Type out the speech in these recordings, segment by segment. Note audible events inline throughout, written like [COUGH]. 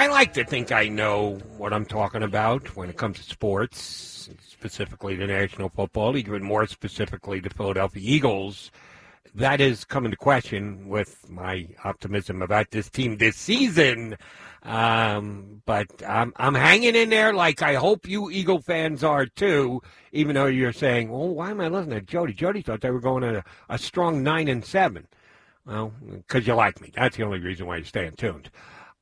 I like to think I know what I'm talking about when it comes to sports, specifically the National Football League, and more specifically the Philadelphia Eagles. That is coming to question with my optimism about this team this season. Um, but I'm, I'm hanging in there like I hope you Eagle fans are too, even though you're saying, well, why am I listening to Jody? Jody thought they were going a, a strong 9 and 7. Well, because you like me. That's the only reason why you're staying tuned.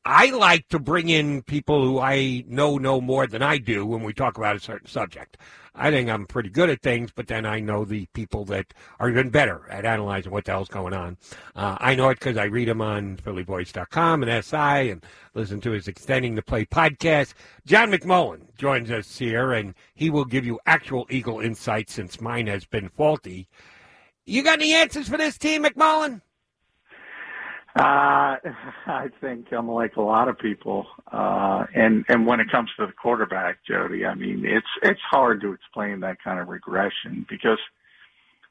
I like to bring in people who I know know more than I do when we talk about a certain subject. I think I'm pretty good at things, but then I know the people that are even better at analyzing what the hell's going on. Uh, I know it because I read them on PhillyVoice.com and SI and listen to his Extending the Play podcast. John McMullen joins us here, and he will give you actual Eagle insight since mine has been faulty. You got any answers for this team, McMullen? Uh, [LAUGHS] I think I'm like a lot of people, uh, and and when it comes to the quarterback, Jody, I mean it's it's hard to explain that kind of regression because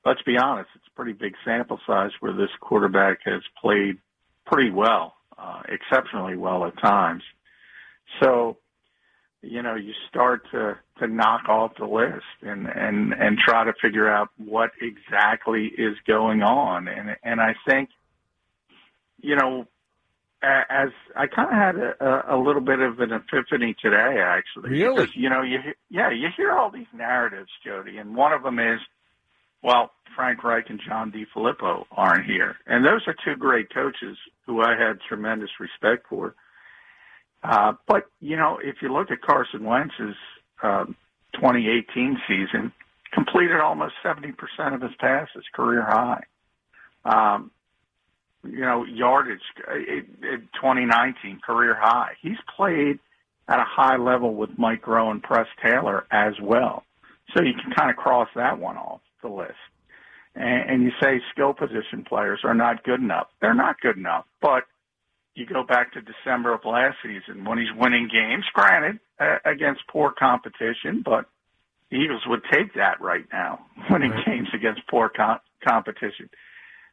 let's be honest, it's a pretty big sample size where this quarterback has played pretty well, uh, exceptionally well at times. So, you know, you start to to knock off the list and and and try to figure out what exactly is going on, and and I think you know, as I kind of had a, a little bit of an epiphany today, actually. Really? Because, you know, you yeah, you hear all these narratives, Jody, and one of them is, well, Frank Reich and John DeFilippo aren't here, and those are two great coaches who I had tremendous respect for. Uh, but you know, if you look at Carson Wentz's um, 2018 season, completed almost 70% of his passes, career high. Um, you know, yardage in 2019, career high. He's played at a high level with Mike Groh and Press Taylor as well. So you can kind of cross that one off the list. And, and you say skill position players are not good enough. They're not good enough. But you go back to December of last season when he's winning games, granted, uh, against poor competition, but the Eagles would take that right now, [LAUGHS] winning right. games against poor com- competition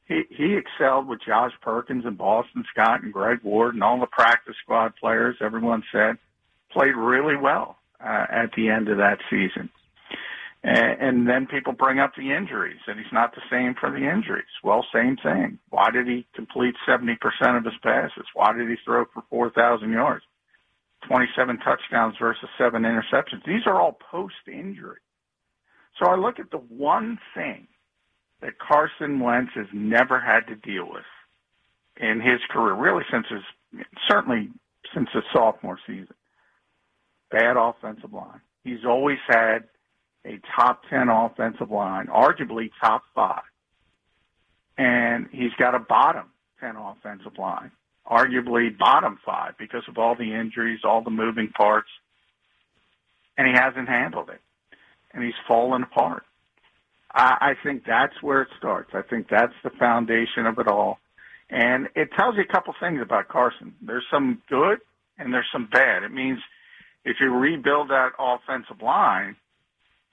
he he excelled with Josh Perkins and Boston Scott and Greg Ward and all the practice squad players. Everyone said played really well uh, at the end of that season. And, and then people bring up the injuries, and he's not the same for the injuries. Well, same thing. Why did he complete 70% of his passes? Why did he throw for 4,000 yards? 27 touchdowns versus seven interceptions. These are all post injury. So I look at the one thing that Carson Wentz has never had to deal with in his career, really since his certainly since his sophomore season. Bad offensive line. He's always had a top ten offensive line, arguably top five. And he's got a bottom ten offensive line, arguably bottom five because of all the injuries, all the moving parts. And he hasn't handled it. And he's fallen apart. I, I think that's where it starts. I think that's the foundation of it all. And it tells you a couple things about Carson. There's some good and there's some bad. It means if you rebuild that offensive line,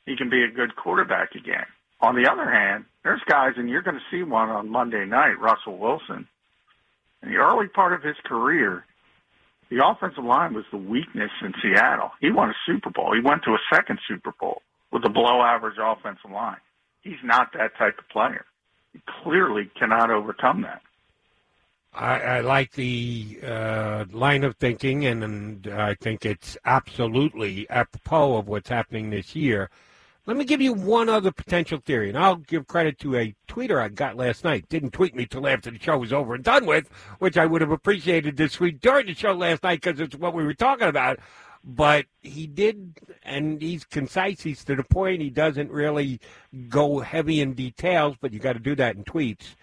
he can be a good quarterback again. On the other hand, there's guys, and you're going to see one on Monday night, Russell Wilson. In the early part of his career, the offensive line was the weakness in Seattle. He won a Super Bowl. He went to a second Super Bowl with a below average offensive line. He's not that type of player. He clearly cannot overcome that. I, I like the uh, line of thinking, and, and I think it's absolutely apropos of what's happening this year. Let me give you one other potential theory, and I'll give credit to a tweeter I got last night. Didn't tweet me till after the show was over and done with, which I would have appreciated this week during the show last night because it's what we were talking about. But he did, and he's concise. He's to the point. He doesn't really go heavy in details, but you got to do that in tweets.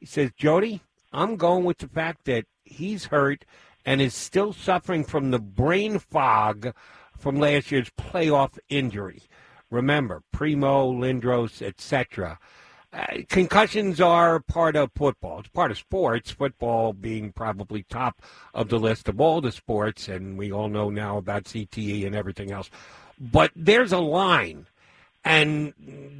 He says, Jody, I'm going with the fact that he's hurt and is still suffering from the brain fog from last year's playoff injury. Remember, Primeau, Lindros, etc. Uh, concussions are part of football. It's part of sports. Football being probably top of the list of all the sports, and we all know now about CTE and everything else. But there's a line and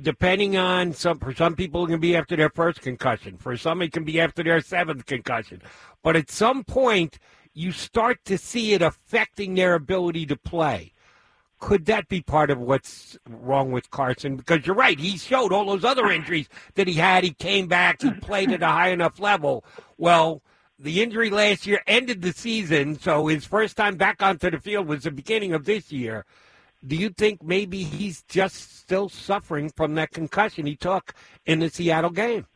depending on some, for some people, it can be after their first concussion. For some, it can be after their seventh concussion. But at some point, you start to see it affecting their ability to play. Could that be part of what's wrong with Carson? Because you're right, he showed all those other injuries that he had. He came back, he played at a high enough level. Well, the injury last year ended the season, so his first time back onto the field was the beginning of this year do you think maybe he's just still suffering from that concussion he took in the Seattle game?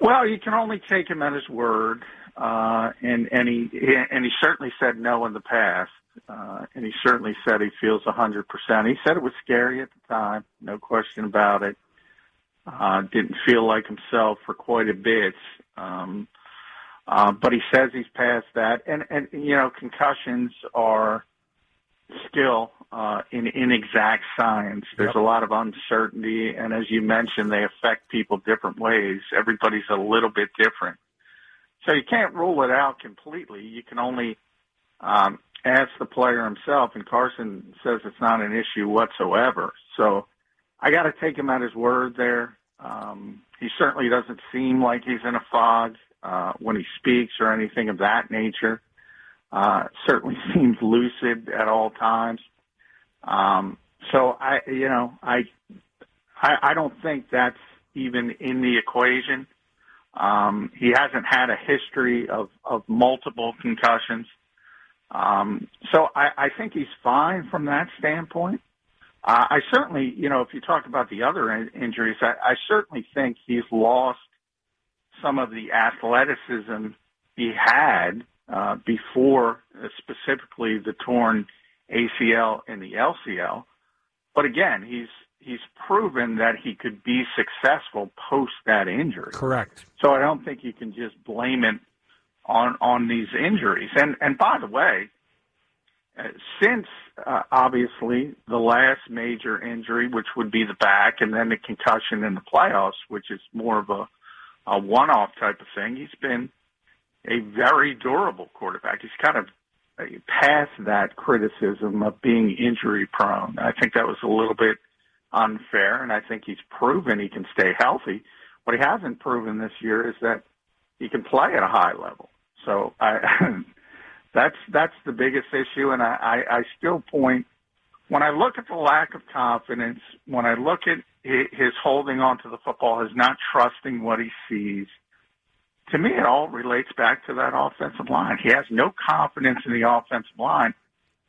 Well, you can only take him at his word, uh, and and he and he certainly said no in the past, uh, and he certainly said he feels a hundred percent. He said it was scary at the time, no question about it. Uh, didn't feel like himself for quite a bit, um, uh, but he says he's past that, and and you know concussions are skill uh, in inexact science. There's yep. a lot of uncertainty, and as you mentioned, they affect people different ways. Everybody's a little bit different, so you can't rule it out completely. You can only um, ask the player himself, and Carson says it's not an issue whatsoever. So I got to take him at his word there. Um, he certainly doesn't seem like he's in a fog uh, when he speaks or anything of that nature. Uh, certainly [LAUGHS] seems lucid at all times. Um, so I, you know, I, I, I don't think that's even in the equation. Um, he hasn't had a history of, of multiple concussions. Um, so I, I think he's fine from that standpoint. Uh, I certainly, you know, if you talk about the other in- injuries, I, I certainly think he's lost some of the athleticism he had uh, before uh, specifically the torn ACL and the LCL. But again, he's he's proven that he could be successful post that injury. Correct. So I don't think you can just blame it on on these injuries. And and by the way, uh, since uh, obviously the last major injury, which would be the back, and then the concussion in the playoffs, which is more of a a one-off type of thing, he's been a very durable quarterback. He's kind of past that criticism of being injury prone. I think that was a little bit unfair, and I think he's proven he can stay healthy. What he hasn't proven this year is that he can play at a high level. So I, [LAUGHS] that's that's the biggest issue, and I, I, I still point when I look at the lack of confidence, when I look at his holding on to the football, his not trusting what he sees, to me, it all relates back to that offensive line. He has no confidence in the offensive line.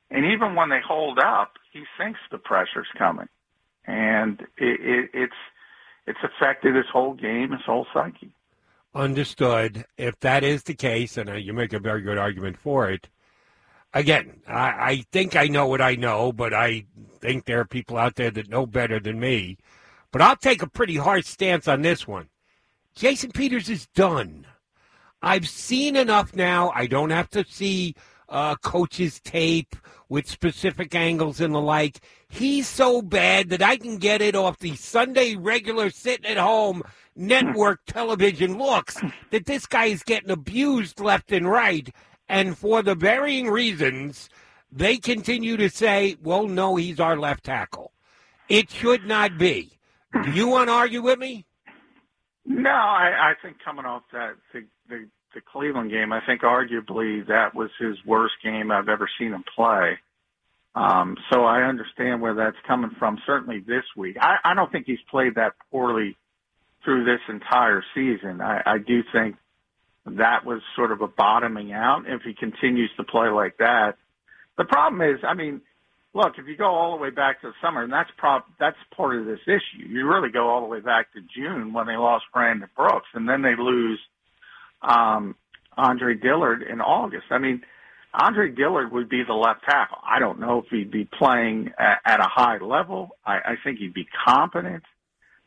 And even when they hold up, he thinks the pressure's coming. And it, it, it's, it's affected his whole game, his whole psyche. Understood. If that is the case, and uh, you make a very good argument for it, again, I, I think I know what I know, but I think there are people out there that know better than me. But I'll take a pretty hard stance on this one. Jason Peters is done. I've seen enough now. I don't have to see uh, coach's tape with specific angles and the like. He's so bad that I can get it off the Sunday regular sitting at home network television looks that this guy is getting abused left and right. And for the varying reasons, they continue to say, well, no, he's our left tackle. It should not be. Do you want to argue with me? No, I, I think coming off that the, the the Cleveland game, I think arguably that was his worst game I've ever seen him play. Um, so I understand where that's coming from. Certainly this week, I, I don't think he's played that poorly through this entire season. I, I do think that was sort of a bottoming out. If he continues to play like that, the problem is, I mean, look, if you go all the way back to the summer, and that's prob- that's part of this issue. You really go all the way back to June when they lost Brandon Brooks, and then they lose um, Andre Dillard in August. I mean, Andre Dillard would be the left tackle. I don't know if he'd be playing at, a high level. I, I think he'd be competent.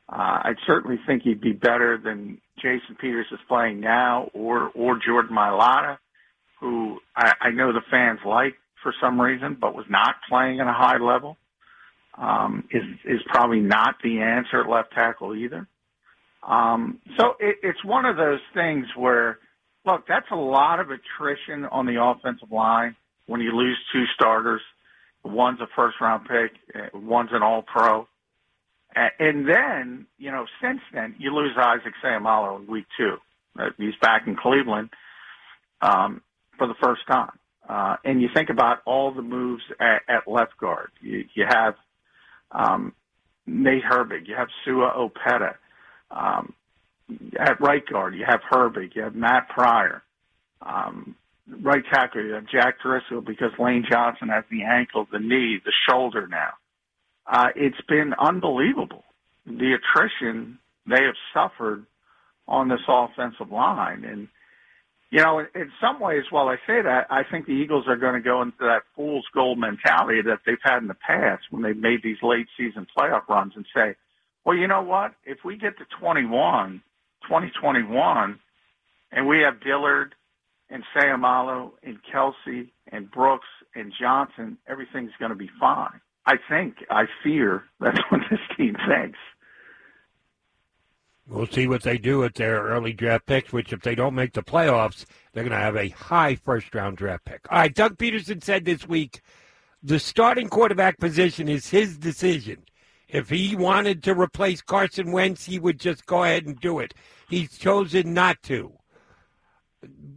Uh, I certainly think he'd be better than Jason Peters is playing now, or or Jordan Mailata, who I, I know the fans like for some reason, but was not playing at a high level. Um, is is probably not the answer at left tackle either. Um, so it, it's one of those things where, look, that's a lot of attrition on the offensive line when you lose two starters. One's a first round pick, uh, one's an all pro. And then, you know, since then, you lose Isaac Seumalo in week two. Uh, he's back in Cleveland um, for the first time. Uh, and you think about all the moves at, at left guard. You, you have um, Nate Herbig, you have Sua Opeta. Um, at right guard, you have Herbig, you have Matt Pryor. Um, right tackle, you have Jack Driscoll because Lane Johnson has the ankle, the knee, the shoulder now. Uh, it's been unbelievable. The attrition they have suffered on this offensive line. And, you know, in, in some ways, while I say that, I think the Eagles are going to go into that fool's gold mentality that they've had in the past when they've made these late season playoff runs and say, well, you know what? If we get to 21, 2021, and we have Dillard and Seumalo and Kelce and Brooks and Johnson, everything's going to be fine. I think, I fear [LAUGHS] that's what this team thinks. We'll see what they do with their early draft picks, which if they don't make the playoffs, they're going to have a high first round draft pick. All right, Doug Pederson said this week the starting quarterback position is his decision. If he wanted to replace Carson Wentz, he would just go ahead and do it. He's chosen not to.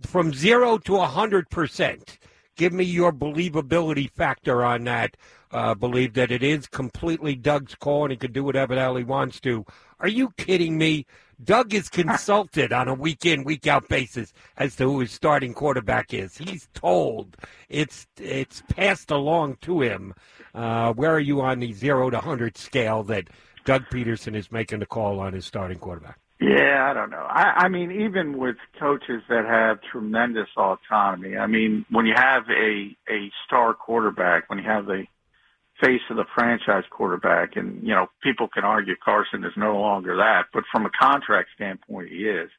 From zero to a hundred percent, give me your believability factor on that. Uh, believe that it is completely Doug's call and he can do whatever the hell he wants to. Are you kidding me? Doug is consulted on a week in, week out basis as to who his starting quarterback is. He's told it's it's passed along to him. Uh, where are you on the zero to hundred scale that Doug Pederson is making the call on his starting quarterback? Yeah, I don't know. I, I mean, even with coaches that have tremendous autonomy, I mean, when you have a a star quarterback, when you have the face of the franchise quarterback. And, you know, people can argue Carson is no longer that, but from a contract standpoint, he is.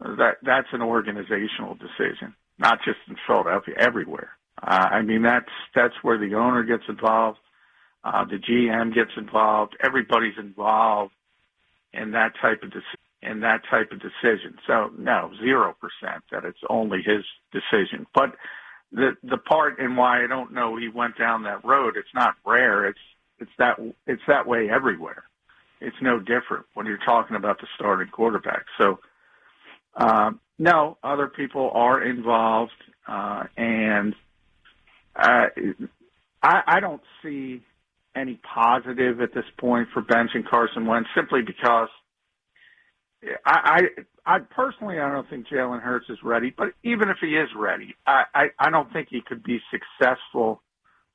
That, that's an organizational decision, not just in Philadelphia, everywhere. Uh, I mean, that's, that's where the owner gets involved. Uh, the GM gets involved. Everybody's involved in that type of decision. In that type of decision. So no, zero percent that it's only his decision. But the the part and why I don't know he went down that road. It's not rare. It's it's that it's that way everywhere. It's no different when you're talking about the starting quarterback. So um, no, other people are involved, uh, and uh, I, I don't see any positive at this point for benching Carson Wentz simply because I, I, I personally, I don't think Jalen Hurts is ready. But even if he is ready, I, I, I don't think he could be successful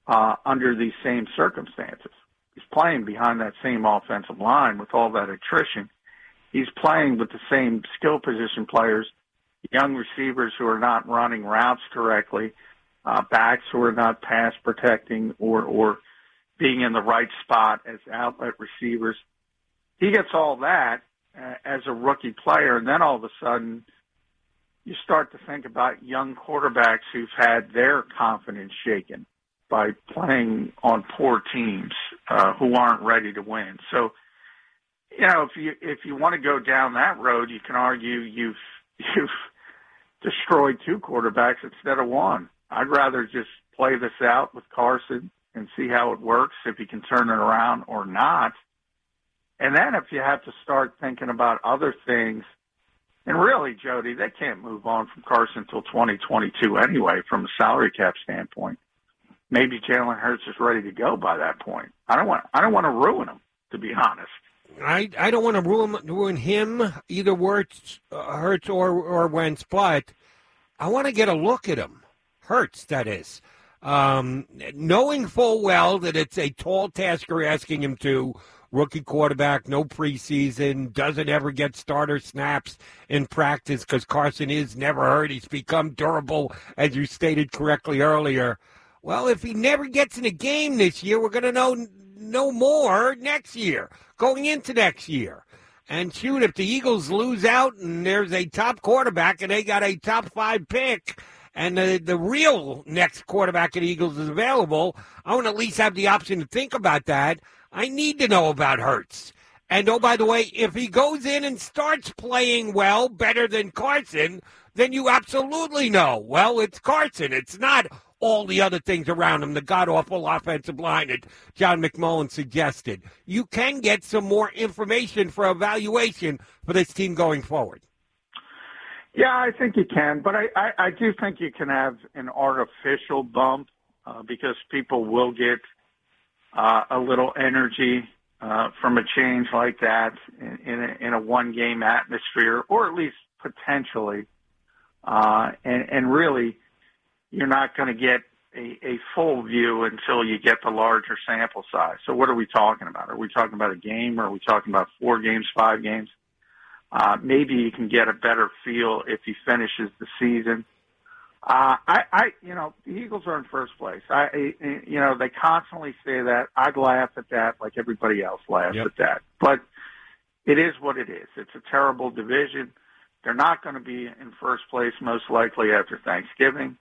uh, under these same circumstances. He's playing behind that same offensive line with all that attrition. He's playing with the same skill position players, young receivers who are not running routes correctly, uh, backs who are not pass protecting or or being in the right spot as outlet receivers. He gets all that, uh, as a rookie player, and then all of a sudden you start to think about young quarterbacks who've had their confidence shaken by playing on poor teams uh, who aren't ready to win. So, you know, if you if you want to go down that road, you can argue you've [LAUGHS] you've destroyed two quarterbacks instead of one. I'd rather just play this out with Carson and see how it works, if he can turn it around or not. And then if you have to start thinking about other things, and really, Jody, they can't move on from Carson until 2022 anyway, from a salary cap standpoint. Maybe Jalen Hurts is ready to go by that point. I don't want I don't want to ruin him, to be honest. I I don't want to ruin ruin him either Wirtz, uh, Hurts or or Wentz, but I want to get a look at him. Hurts, that is. Um, knowing full well that it's a tall task you're asking him to, rookie quarterback, no preseason, doesn't ever get starter snaps in practice because Carson is never hurt. He's become durable, as you stated correctly earlier. Well, if he never gets in a game this year, we're going to know no more next year, going into next year. And shoot, if the Eagles lose out and there's a top quarterback and they got a top five pick, and the, the real next quarterback the Eagles is available, I want to at least have the option to think about that. I need to know about Hurts. And oh, by the way, if he goes in and starts playing well, better than Carson, then you absolutely know. Well, it's Carson. It's not all the other things around him, the god awful offensive line that John McMullen suggested. You can get some more information for evaluation for this team going forward. Yeah, I think you can, but I, I, I do think you can have an artificial bump uh, because people will get uh, a little energy uh, from a change like that in, in a, in a one game atmosphere, or at least potentially. Uh, and, and really, you're not going to get a, a full view until you get the larger sample size. So what are we talking about? Are we talking about a game or are we talking about four games, five games? Uh, maybe you can get a better feel if he finishes the season. Uh, I, I, you know, the Eagles are in first place. I, you know, they constantly say that. I'd laugh at that like everybody else laughs yep. at that. But it is what it is. It's a terrible division. They're not going to be in first place most likely after Thanksgiving.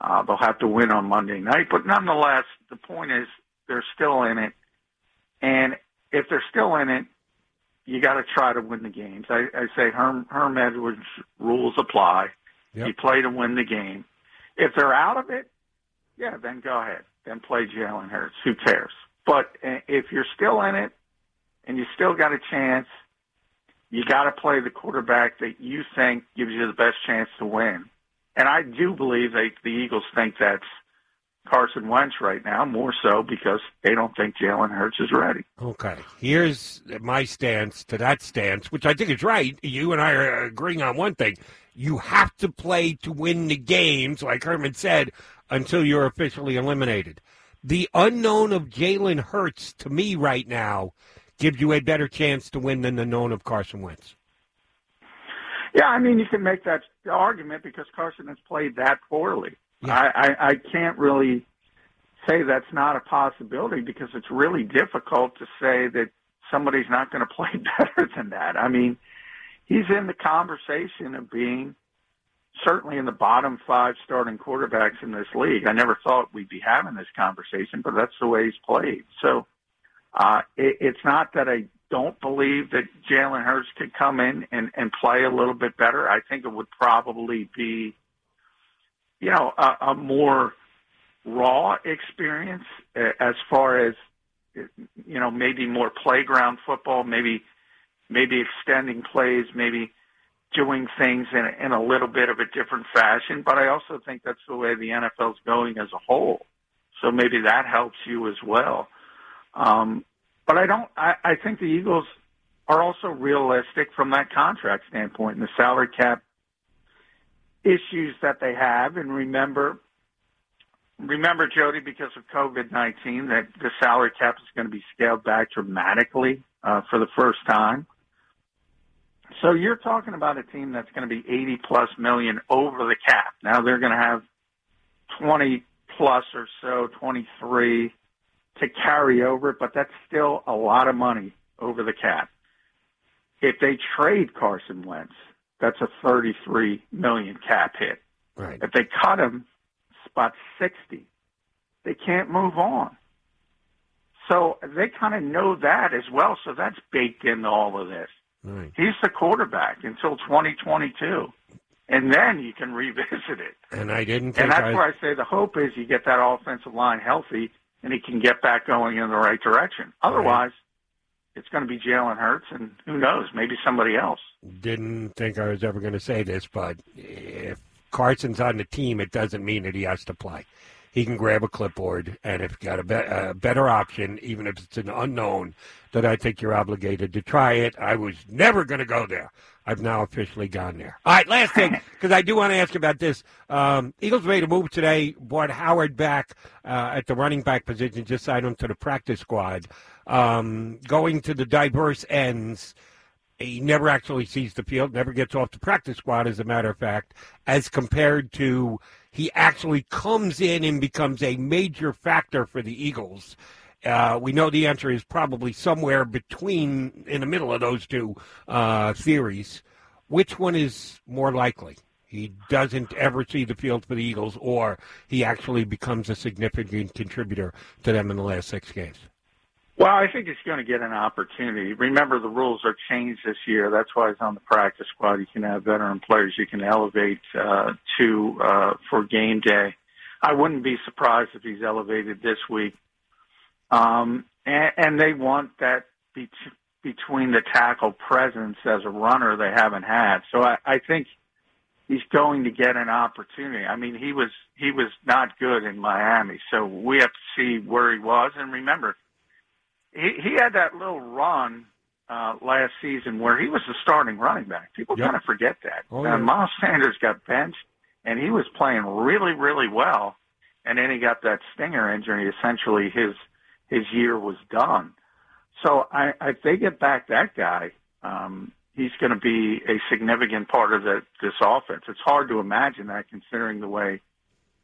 Uh, they'll have to win on Monday night, but nonetheless, the point is they're still in it. And if they're still in it, you got to try to win the games. I, I say Herm, Herm Edwards rules apply. Yep. You play to win the game. If they're out of it, yeah, then go ahead. Then play Jalen Hurts. Who cares? But uh, if you're still in it and you still got a chance, you got to play the quarterback that you think gives you the best chance to win. And I do believe they, the Eagles think that's Carson Wentz right now, more so because they don't think Jalen Hurts is ready. Okay. Here's my stance to that stance, which I think is right. You and I are agreeing on one thing. You have to play to win the games, like Herman said, until you're officially eliminated. The unknown of Jalen Hurts, to me right now, gives you a better chance to win than the known of Carson Wentz. Yeah, I mean, you can make that argument because Carson has played that poorly. Yeah. I, I, I can't really say that's not a possibility because it's really difficult to say that somebody's not going [LAUGHS] to play better than that. I mean, he's in the conversation of being certainly in the bottom five starting quarterbacks in this league. I never thought we'd be having this conversation, but that's the way he's played. So uh, it, it's not that I don't believe that Jalen Hurts could come in and, and play a little bit better. I think it would probably be you know, a, a more raw experience as far as you know, maybe more playground football, maybe maybe extending plays, maybe doing things in a, in a little bit of a different fashion. But I also think that's the way the NFL's going as a whole. So maybe that helps you as well. Um, but I don't. I, I think the Eagles are also realistic from that contract standpoint, and the salary cap issues that they have. And remember, remember, Jody, because of COVID 19, that the salary cap is going to be scaled back dramatically uh, for the first time. So you're talking about a team that's going to be 80 plus million over the cap. Now they're going to have 20 plus or so, 23 to carry over, but that's still a lot of money over the cap. If they trade Carson Wentz, that's a 33 million cap hit. Right. If they cut him, spot 60. They can't move on. So they kind of know that as well. So that's baked into all of this. Right. He's the quarterback until 2022. And then you can revisit it. And I didn't And that's I... where I say the hope is you get that offensive line healthy and he can get back going in the right direction. Otherwise, it's going to be Jalen Hurts, and who knows, maybe somebody else. Didn't think I was ever going to say this, but if Carson's on the team, it doesn't mean that he has to play. He can grab a clipboard, and if you got a, be- a better option, even if it's an unknown, that I think you're obligated to try it. I was never going to go there. I've now officially gone there. All right, last thing, [LAUGHS] because I do want to ask about this. Um, Eagles made a move today, brought Howard back uh, at the running back position, just signed him to the practice squad. Um, going to the diverse ends, he never actually sees the field, never gets off the practice squad, as a matter of fact, as compared to he actually comes in and becomes a major factor for the Eagles. Uh, we know the answer is probably somewhere between, in the middle of those two uh, theories. Which one is more likely? He doesn't ever see the field for the Eagles, or he actually becomes a significant contributor to them in the last six games. Well, I think he's going to get an opportunity. Remember, the rules are changed this year. That's why he's on the practice squad. You can have veteran players you can elevate uh, to uh, for game day. I wouldn't be surprised if he's elevated this week. Um, and, and they want that be- between the tackle presence as a runner they haven't had. So I, I think he's going to get an opportunity. I mean, he was he was not good in Miami, so we have to see where he was. And remember, he, he had that little run uh, last season where he was the starting running back. People Yep. kind of forget that. Oh, and yeah. Miles Sanders got benched, and he was playing really, really well. And then he got that stinger injury. Essentially, his his year was done. So I, if they get back that guy, um, he's going to be a significant part of the, this offense. It's hard to imagine that considering the way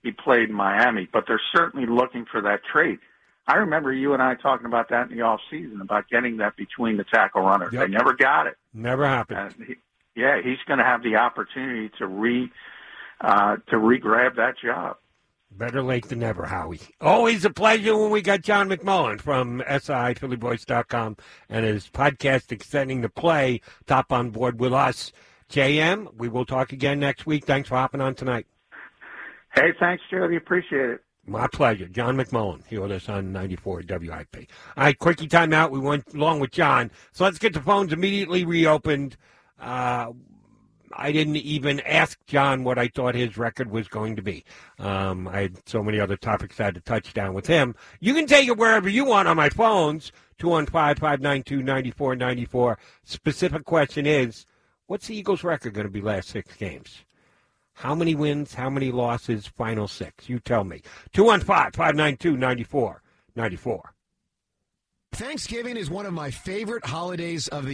he played in Miami, but they're certainly looking for that trait. I remember you and I talking about that in the off season about getting that between the tackle runners. Yep. They never got it. Never happened. He, yeah, he's going to have the opportunity to re uh, to re grab that job. Better late than never, Howie. Always a pleasure when we got John McMullen from SIPhillyVoice.com and his podcast, Extending the Play, top on board with us. JM, we will talk again next week. Thanks for hopping on tonight. Hey, thanks, Jody. Appreciate it. My pleasure. John McMullen here with us on 94 WIP. All right, quickie timeout. We went along with John. So let's get the phones immediately reopened. Uh, I didn't even ask John what I thought his record was going to be. Um, I had so many other topics I had to touch down with him. You can take it wherever you want on my phones, 215-592-9494. Specific question is, what's the Eagles' record going to be last six games? How many wins, how many losses, final six? You tell me. 215-592-9494. Thanksgiving is one of my favorite holidays of the